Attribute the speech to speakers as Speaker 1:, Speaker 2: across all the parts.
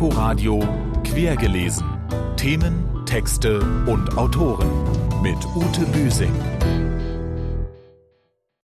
Speaker 1: Inforadio Quergelesen. Themen, Texte und Autoren mit Ute Büsing.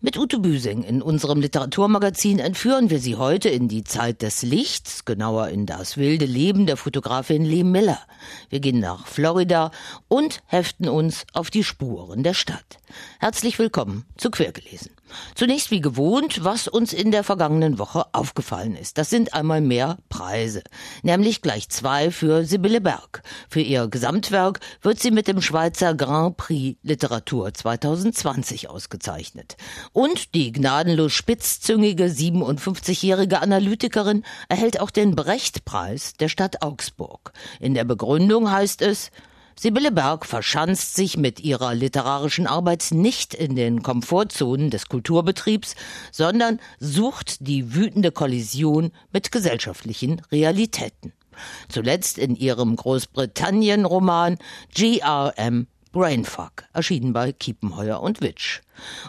Speaker 2: Mit Ute Büsing in unserem Literaturmagazin entführen wir Sie heute in die Zeit des Lichts, genauer in das wilde Leben der Fotografin Lee Miller. Wir gehen nach Florida und heften uns auf die Spuren der Stadt. Herzlich willkommen zu Quergelesen. Zunächst wie gewohnt, was uns in der vergangenen Woche aufgefallen ist. Das sind einmal mehr Preise, nämlich gleich zwei für Sibylle Berg. Für ihr Gesamtwerk wird sie mit dem Schweizer Grand Prix Literatur 2020 ausgezeichnet. Und die gnadenlos spitzzüngige 57-jährige Analytikerin erhält auch den Brecht-Preis der Stadt Augsburg. In der Begründung heißt es, Sibylle Berg verschanzt sich mit ihrer literarischen Arbeit nicht in den Komfortzonen des Kulturbetriebs, sondern sucht die wütende Kollision mit gesellschaftlichen Realitäten. Zuletzt in ihrem Großbritannien-Roman GRM Brainfuck, erschienen bei Kiepenheuer und Witsch.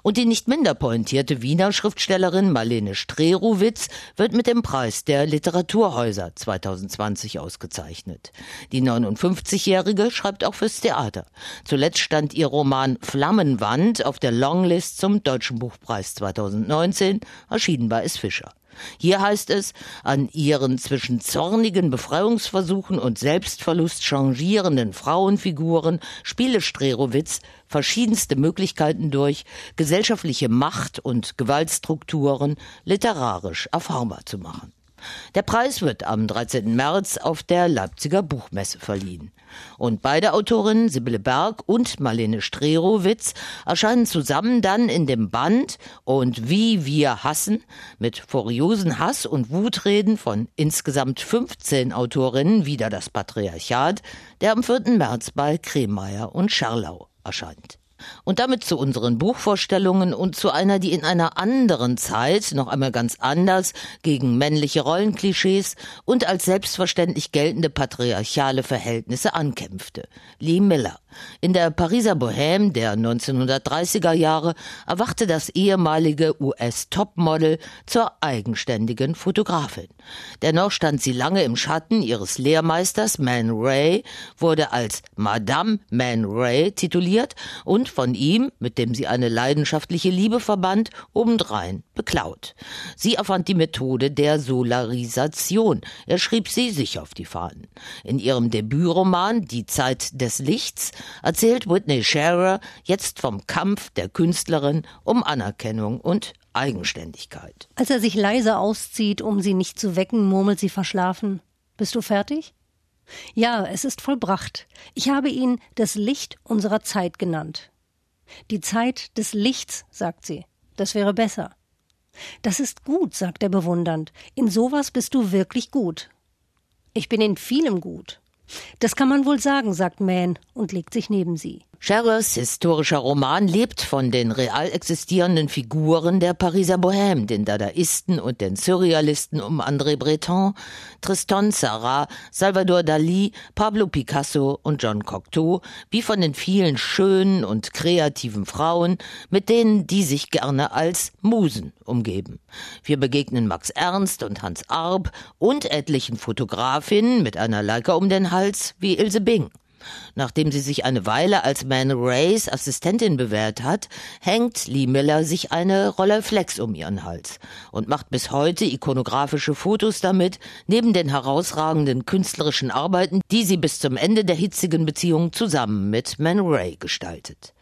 Speaker 2: Und die nicht minder pointierte Wiener Schriftstellerin Marlene Strerowitz wird mit dem Preis der Literaturhäuser 2020 ausgezeichnet. Die 59-Jährige schreibt auch fürs Theater. Zuletzt stand ihr Roman Flammenwand auf der Longlist zum Deutschen Buchpreis 2019, erschienen bei S. Fischer. Hier heißt es, an ihren zwischen zornigen Befreiungsversuchen und Selbstverlust changierenden Frauenfiguren spiele Strerowitz verschiedenste Möglichkeiten durch, gesellschaftliche Macht- und Gewaltstrukturen literarisch erfahrbar zu machen. Der Preis wird am 13. März auf der Leipziger Buchmesse verliehen. Und beide Autorinnen, Sibylle Berg und Marlene Strerowitz, erscheinen zusammen dann in dem Band Und wie wir hassen mit furiosen Hass- und Wutreden von insgesamt 15 Autorinnen wieder das Patriarchat, der am 4. März bei Kremeyer und Scherlau erscheint. Und damit zu unseren Buchvorstellungen und zu einer, die in einer anderen Zeit noch einmal ganz anders gegen männliche Rollenklischees und als selbstverständlich geltende patriarchale Verhältnisse ankämpfte. Lee Miller. In der Pariser Bohème der 1930er Jahre erwachte das ehemalige US-Topmodel zur eigenständigen Fotografin. Dennoch stand sie lange im Schatten ihres Lehrmeisters Man Ray, wurde als Madame Man Ray tituliert und von ihm, mit dem sie eine leidenschaftliche Liebe verband, obendrein beklaut. Sie erfand die Methode der Solarisation. Er schrieb sie sich auf die Fahnen. In ihrem Debütroman Die Zeit des Lichts erzählt Whitney Scherer jetzt vom Kampf der Künstlerin um Anerkennung und Eigenständigkeit.
Speaker 3: Als er sich leise auszieht, um sie nicht zu wecken, murmelt sie verschlafen. Bist du fertig? Ja, es ist vollbracht. Ich habe ihn das Licht unserer Zeit genannt. Die Zeit des Lichts, sagt sie. Das wäre besser. Das ist gut, sagt er bewundernd. In sowas bist du wirklich gut. Ich bin in vielem gut. Das kann man wohl sagen, sagt Man und legt sich neben sie.
Speaker 2: Scherers historischer Roman lebt von den real existierenden Figuren der Pariser Bohème, den Dadaisten und den Surrealisten um André Breton, Tristan Sarah, Salvador Dali, Pablo Picasso und John Cocteau, wie von den vielen schönen und kreativen Frauen, mit denen die sich gerne als Musen umgeben. Wir begegnen Max Ernst und Hans Arp und etlichen Fotografinnen mit einer Leica um den Hals wie Ilse Bing. Nachdem sie sich eine Weile als Man Rays Assistentin bewährt hat, hängt Lee Miller sich eine Rolleiflex um ihren Hals und macht bis heute ikonografische Fotos damit, neben den herausragenden künstlerischen Arbeiten, die sie bis zum Ende der hitzigen Beziehung zusammen mit Man Ray gestaltet.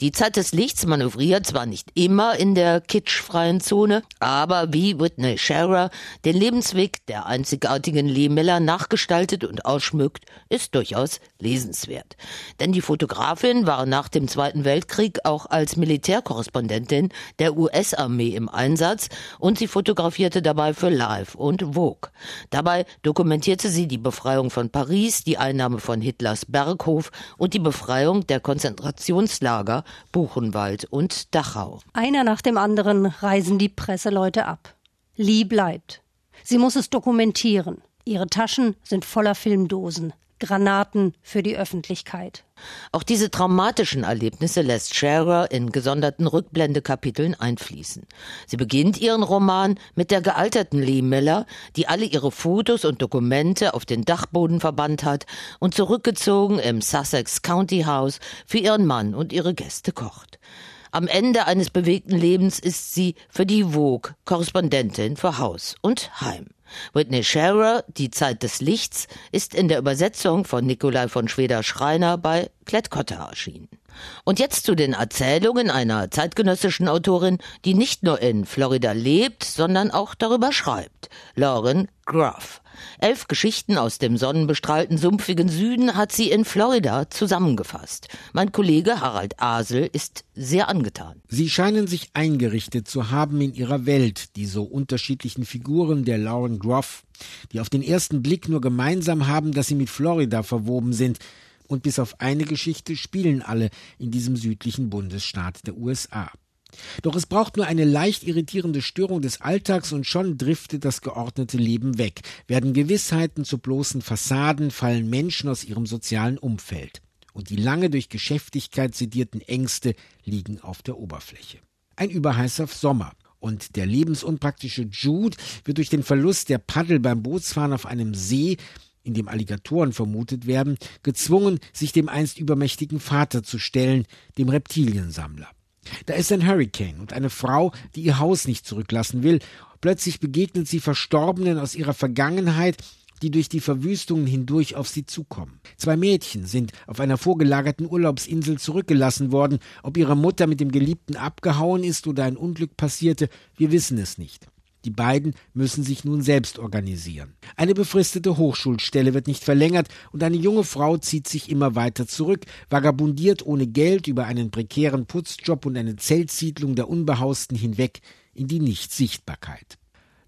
Speaker 2: Die Zeit des Lichts manövriert zwar nicht immer in der kitschfreien Zone, aber wie Whitney Scherer den Lebensweg der einzigartigen Lee Miller nachgestaltet und ausschmückt, ist durchaus lesenswert. Denn die Fotografin war nach dem Zweiten Weltkrieg auch als Militärkorrespondentin der US-Armee im Einsatz und sie fotografierte dabei für Live und Vogue. Dabei dokumentierte sie die Befreiung von Paris, die Einnahme von Hitlers Berghof und die Befreiung der Konzentrationslager Lager Buchenwald und Dachau.
Speaker 3: Einer nach dem anderen reisen die Presseleute ab. Lee bleibt. Sie muss es dokumentieren. Ihre Taschen sind voller Filmdosen. Granaten für die Öffentlichkeit.
Speaker 2: Auch diese traumatischen Erlebnisse lässt Scherer in gesonderten Rückblendekapiteln einfließen. Sie beginnt ihren Roman mit der gealterten Lee Miller, die alle ihre Fotos und Dokumente auf den Dachboden verbannt hat und zurückgezogen im Sussex County House für ihren Mann und ihre Gäste kocht. Am Ende eines bewegten Lebens ist sie für die Vogue Korrespondentin für Haus und Heim. Whitney Scherer, Die Zeit des Lichts, ist in der Übersetzung von Nikolai von Schweder-Schreiner bei Klett-Cotta erschienen. Und jetzt zu den Erzählungen einer zeitgenössischen Autorin, die nicht nur in Florida lebt, sondern auch darüber schreibt. Lauren Groff. Elf Geschichten aus dem sonnenbestrahlten, sumpfigen Süden hat sie in Florida zusammengefasst. Mein Kollege Harald Asel ist sehr angetan.
Speaker 4: Sie scheinen sich eingerichtet zu haben in ihrer Welt, die so unterschiedlichen Figuren der Lauren Groff, die auf den ersten Blick nur gemeinsam haben, dass sie mit Florida verwoben sind, und bis auf eine Geschichte spielen alle in diesem südlichen Bundesstaat der USA. Doch es braucht nur eine leicht irritierende Störung des Alltags und schon driftet das geordnete Leben weg, werden Gewissheiten zu bloßen Fassaden, fallen Menschen aus ihrem sozialen Umfeld. Und die lange durch Geschäftigkeit sedierten Ängste liegen auf der Oberfläche. Ein überheißer Sommer. Und der lebensunpraktische Jude wird durch den Verlust der Paddel beim Bootsfahren auf einem See in dem Alligatoren vermutet werden, gezwungen, sich dem einst übermächtigen Vater zu stellen, dem Reptiliensammler. Da ist ein Hurricane und eine Frau, die ihr Haus nicht zurücklassen will. Plötzlich begegnet sie Verstorbenen aus ihrer Vergangenheit, die durch die Verwüstungen hindurch auf sie zukommen. Zwei Mädchen sind auf einer vorgelagerten Urlaubsinsel zurückgelassen worden. Ob ihre Mutter mit dem Geliebten abgehauen ist oder ein Unglück passierte, wir wissen es nicht. Die beiden müssen sich nun selbst organisieren. Eine befristete Hochschulstelle wird nicht verlängert und eine junge Frau zieht sich immer weiter zurück, vagabundiert ohne Geld über einen prekären Putzjob und eine Zeltsiedlung der Unbehausten hinweg in die Nichtsichtbarkeit.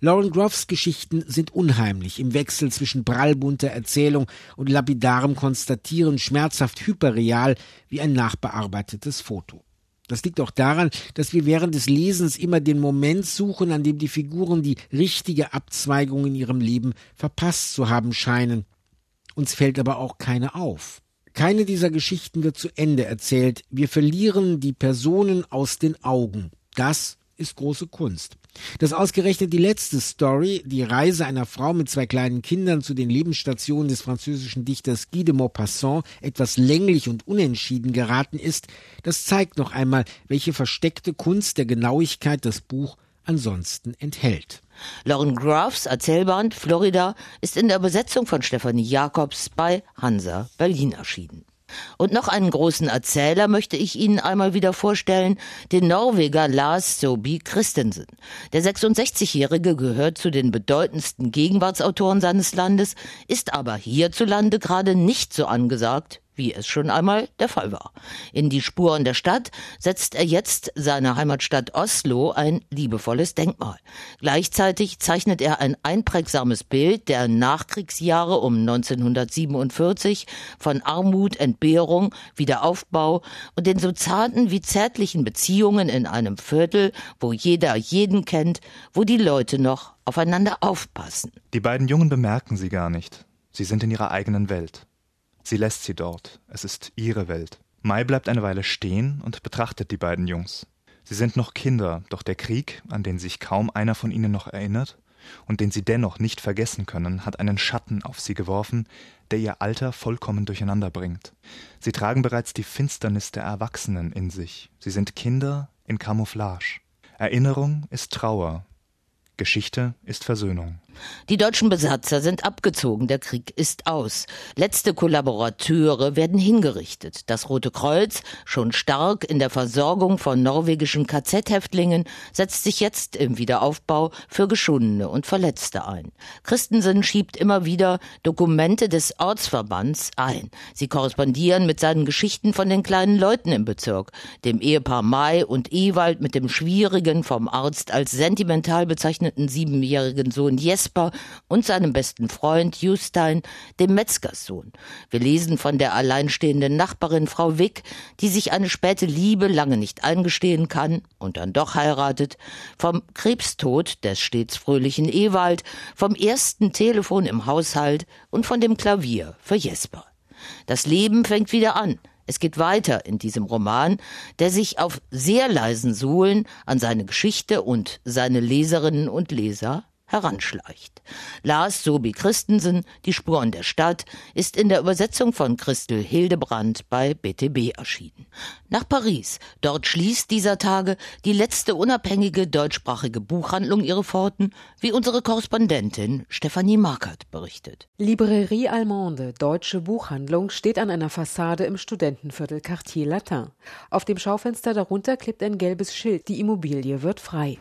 Speaker 4: Lauren Groffs Geschichten sind unheimlich im Wechsel zwischen prallbunter Erzählung und lapidarem Konstatieren schmerzhaft hyperreal wie ein nachbearbeitetes Foto. Das liegt auch daran, dass wir während des Lesens immer den Moment suchen, an dem die Figuren die richtige Abzweigung in ihrem Leben verpasst zu haben scheinen. Uns fällt aber auch keine auf. Keine dieser Geschichten wird zu Ende erzählt. Wir verlieren die Personen aus den Augen. Das ist große Kunst. Dass ausgerechnet die letzte Story, die Reise einer Frau mit zwei kleinen Kindern zu den Lebensstationen des französischen Dichters Guy de Maupassant, etwas länglich und unentschieden geraten ist, das zeigt noch einmal, welche versteckte Kunst der Genauigkeit das Buch ansonsten enthält.
Speaker 2: Lauren Graffs Erzählband Florida ist in der Übersetzung von Stefanie Jacobs bei Hansa Berlin erschienen. Und noch einen großen Erzähler möchte ich Ihnen einmal wieder vorstellen, den Norweger Lars Sobi Christensen. Der 66-Jährige gehört zu den bedeutendsten Gegenwartsautoren seines Landes, ist aber hierzulande gerade nicht so angesagt wie es schon einmal der Fall war. In die Spuren der Stadt setzt er jetzt seiner Heimatstadt Oslo ein liebevolles Denkmal. Gleichzeitig zeichnet er ein einprägsames Bild der Nachkriegsjahre um 1947 von Armut, Entbehrung, Wiederaufbau und den so zarten wie zärtlichen Beziehungen in einem Viertel, wo jeder jeden kennt, wo die Leute noch aufeinander aufpassen.
Speaker 5: Die beiden Jungen bemerken sie gar nicht. Sie sind in ihrer eigenen Welt. Sie lässt sie dort. Es ist ihre Welt. Mai bleibt eine Weile stehen und betrachtet die beiden Jungs. Sie sind noch Kinder, doch der Krieg, an den sich kaum einer von ihnen noch erinnert und den sie dennoch nicht vergessen können, hat einen Schatten auf sie geworfen, der ihr Alter vollkommen durcheinander bringt. Sie tragen bereits die Finsternis der Erwachsenen in sich. Sie sind Kinder in Camouflage. Erinnerung ist Trauer, Geschichte ist Versöhnung.
Speaker 2: Die deutschen Besatzer sind abgezogen, der Krieg ist aus. Letzte Kollaborateure werden hingerichtet. Das Rote Kreuz, schon stark in der Versorgung von norwegischen KZ-Häftlingen, setzt sich jetzt im Wiederaufbau für Geschundene und Verletzte ein. Christensen schiebt immer wieder Dokumente des Ortsverbands ein. Sie korrespondieren mit seinen Geschichten von den kleinen Leuten im Bezirk, dem Ehepaar Mai und Ewald mit dem schwierigen, vom Arzt als sentimental bezeichneten siebenjährigen Sohn Jesper Jesper und seinem besten Freund Justein, dem Metzgerssohn. Wir lesen von der alleinstehenden Nachbarin Frau Wick, die sich eine späte Liebe lange nicht eingestehen kann und dann doch heiratet, vom Krebstod des stets fröhlichen Ewald, vom ersten Telefon im Haushalt und von dem Klavier für Jesper. Das Leben fängt wieder an. Es geht weiter in diesem Roman, der sich auf sehr leisen Sohlen an seine Geschichte und seine Leserinnen und Leser heranschleicht. Lars Sobi Christensen, Die Spuren der Stadt, ist in der Übersetzung von Christel Hildebrand bei BTB erschienen. Nach Paris. Dort schließt dieser Tage die letzte unabhängige deutschsprachige Buchhandlung ihre Pforten, wie unsere Korrespondentin Stefanie Markert berichtet.
Speaker 6: Librairie Allemande, deutsche Buchhandlung, steht an einer Fassade im Studentenviertel Quartier Latin. Auf dem Schaufenster darunter klebt ein gelbes Schild. Die Immobilie wird frei.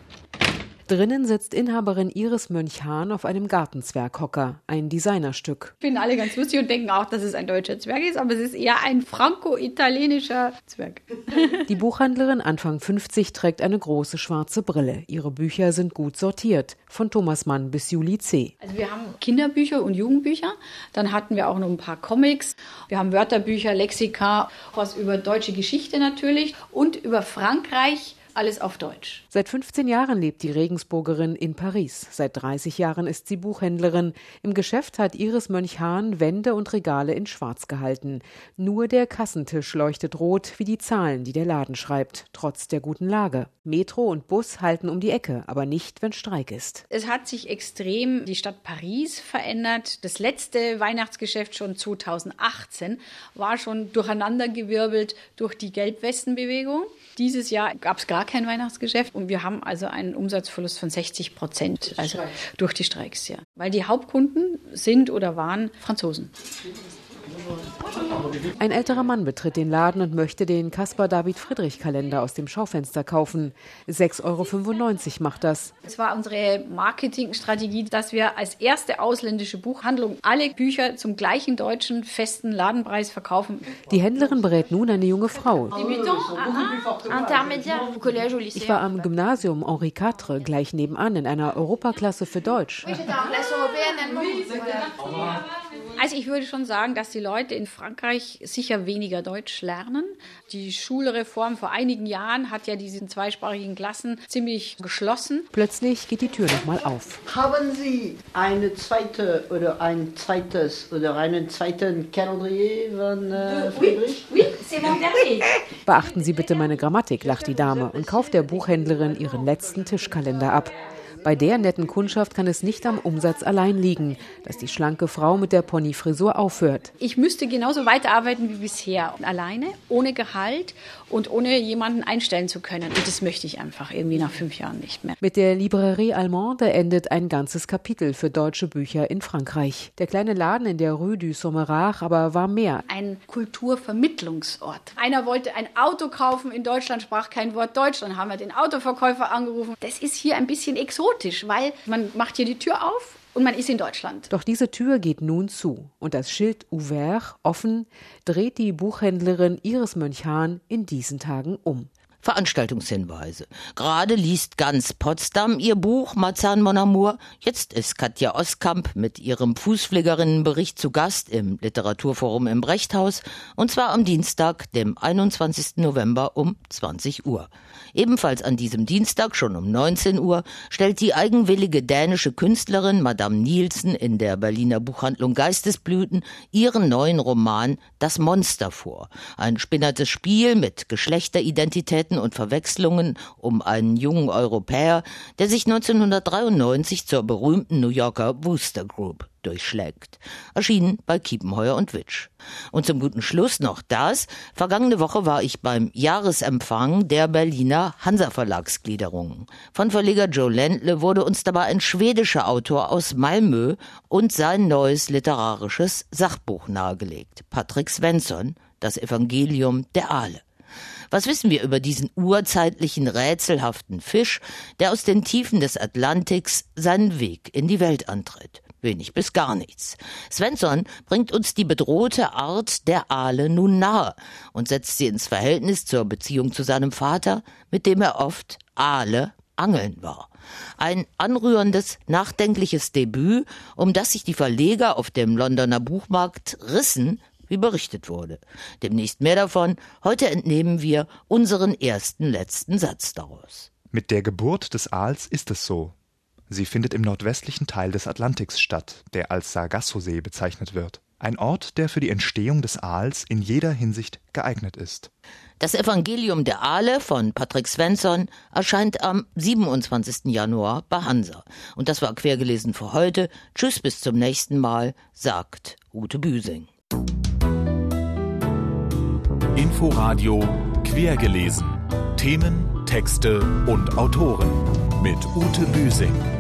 Speaker 6: Drinnen sitzt Inhaberin Iris Mönch-Hahn auf einem Gartenzwerghocker, ein Designerstück.
Speaker 7: Finden alle ganz lustig und denken auch, dass es ein deutscher Zwerg ist, aber es ist eher ein franco-italienischer Zwerg.
Speaker 6: Die Buchhändlerin Anfang 50 trägt eine große schwarze Brille. Ihre Bücher sind gut sortiert, von Thomas Mann bis Juli C.
Speaker 7: Also wir haben Kinderbücher und Jugendbücher, dann hatten wir auch noch ein paar Comics, wir haben Wörterbücher, Lexika, was über deutsche Geschichte natürlich und über Frankreich alles auf Deutsch.
Speaker 6: Seit 15 Jahren lebt die Regensburgerin in Paris. Seit 30 Jahren ist sie Buchhändlerin. Im Geschäft hat Iris Mönch-Hahn Wände und Regale in Schwarz gehalten. Nur der Kassentisch leuchtet rot wie die Zahlen, die der Laden schreibt, trotz der guten Lage. Metro und Bus halten um die Ecke, aber nicht, wenn Streik ist.
Speaker 7: Es hat sich extrem die Stadt Paris verändert. Das letzte Weihnachtsgeschäft schon 2018 war schon durcheinandergewirbelt durch die Gelbwestenbewegung. Dieses Jahr gab es gar kein Weihnachtsgeschäft und wir haben also einen Umsatzverlust von 60 Prozent also durch die Streiks. Ja. Weil die Hauptkunden sind oder waren Franzosen.
Speaker 6: Ein älterer Mann betritt den Laden und möchte den Caspar David Friedrich Kalender aus dem Schaufenster kaufen. 6,95 Euro macht das.
Speaker 7: Es war unsere Marketingstrategie, dass wir als erste ausländische Buchhandlung alle Bücher zum gleichen deutschen festen Ladenpreis verkaufen.
Speaker 6: Die Händlerin berät nun eine junge Frau. Ich war am Gymnasium Henri IV gleich nebenan in einer Europaklasse für Deutsch.
Speaker 7: Also ich würde schon sagen, dass die Leute in Frankreich sicher weniger Deutsch lernen. Die Schulreform vor einigen Jahren hat ja diese zweisprachigen Klassen ziemlich geschlossen.
Speaker 6: Plötzlich geht die Tür nochmal auf.
Speaker 8: Haben Sie eine zweite oder ein zweites oder einen zweiten Calendrier von äh, Friedrich? Oui, c'est mon
Speaker 6: dernier. Beachten Sie bitte meine Grammatik, lacht die Dame und kauft der Buchhändlerin ihren letzten Tischkalender ab. Bei der netten Kundschaft kann es nicht am Umsatz allein liegen, dass die schlanke Frau mit der Ponyfrisur aufhört.
Speaker 7: Ich müsste genauso weiterarbeiten wie bisher, alleine, ohne Gehalt und ohne jemanden einstellen zu können. Und das möchte ich einfach irgendwie nach fünf Jahren nicht mehr.
Speaker 6: Mit der Librairie Allemande endet ein ganzes Kapitel für deutsche Bücher in Frankreich. Der kleine Laden in der Rue du Sommerach aber war mehr.
Speaker 7: Ein Kulturvermittlungsort. Einer wollte ein Auto kaufen in Deutschland, sprach kein Wort Deutsch, dann haben wir den Autoverkäufer angerufen. Das ist hier ein bisschen exotisch chaotisch, weil man macht hier die Tür auf und man ist in Deutschland.
Speaker 6: Doch diese Tür geht nun zu und das Schild ouvert, offen, dreht die Buchhändlerin Iris Mönchhahn in diesen Tagen um.
Speaker 2: Veranstaltungshinweise. Gerade liest ganz Potsdam ihr Buch Marzahn Mon Amour. Jetzt ist Katja Oskamp mit ihrem Fußpflegerinnenbericht zu Gast im Literaturforum im Brechthaus und zwar am Dienstag, dem 21. November um 20 Uhr. Ebenfalls an diesem Dienstag, schon um 19 Uhr, stellt die eigenwillige dänische Künstlerin Madame Nielsen in der Berliner Buchhandlung Geistesblüten ihren neuen Roman Das Monster vor. Ein spinnertes Spiel mit Geschlechteridentitäten Streitigkeiten und Verwechslungen um einen jungen Europäer, der sich 1993 zur berühmten New Yorker Booster Group durchschlägt. Erschienen bei Kiepenheuer und Witsch. Und zum guten Schluss noch das. Vergangene Woche war ich beim Jahresempfang der Berliner Hansa Verlagsgliederung. Von Verleger Joe Ländle wurde uns dabei ein schwedischer Autor aus Malmö und sein neues literarisches Sachbuch nahegelegt. Patrick Svensson, Das Evangelium der Aale. Was wissen wir über diesen urzeitlichen rätselhaften Fisch, der aus den Tiefen des Atlantiks seinen Weg in die Welt antritt? Wenig bis gar nichts. Svensson bringt uns die bedrohte Art der Aale nun nahe und setzt sie ins Verhältnis zur Beziehung zu seinem Vater, mit dem er oft Aale Angeln war. Ein anrührendes, nachdenkliches Debüt, um das sich die Verleger auf dem Londoner Buchmarkt rissen, wie berichtet wurde. Demnächst mehr davon. Heute entnehmen wir unseren ersten letzten Satz daraus.
Speaker 5: Mit der Geburt des Aals ist es so. Sie findet im nordwestlichen Teil des Atlantiks statt, der als Sargassosee bezeichnet wird. Ein Ort, der für die Entstehung des Aals in jeder Hinsicht geeignet ist.
Speaker 2: Das Evangelium der Aale von Patrick Svensson erscheint am 27. Januar bei Hansa. Und das war quergelesen für heute. Tschüss, bis zum nächsten Mal, sagt Ute Büsing.
Speaker 1: Inforadio quergelesen. Themen, Texte und Autoren mit Ute Büsing.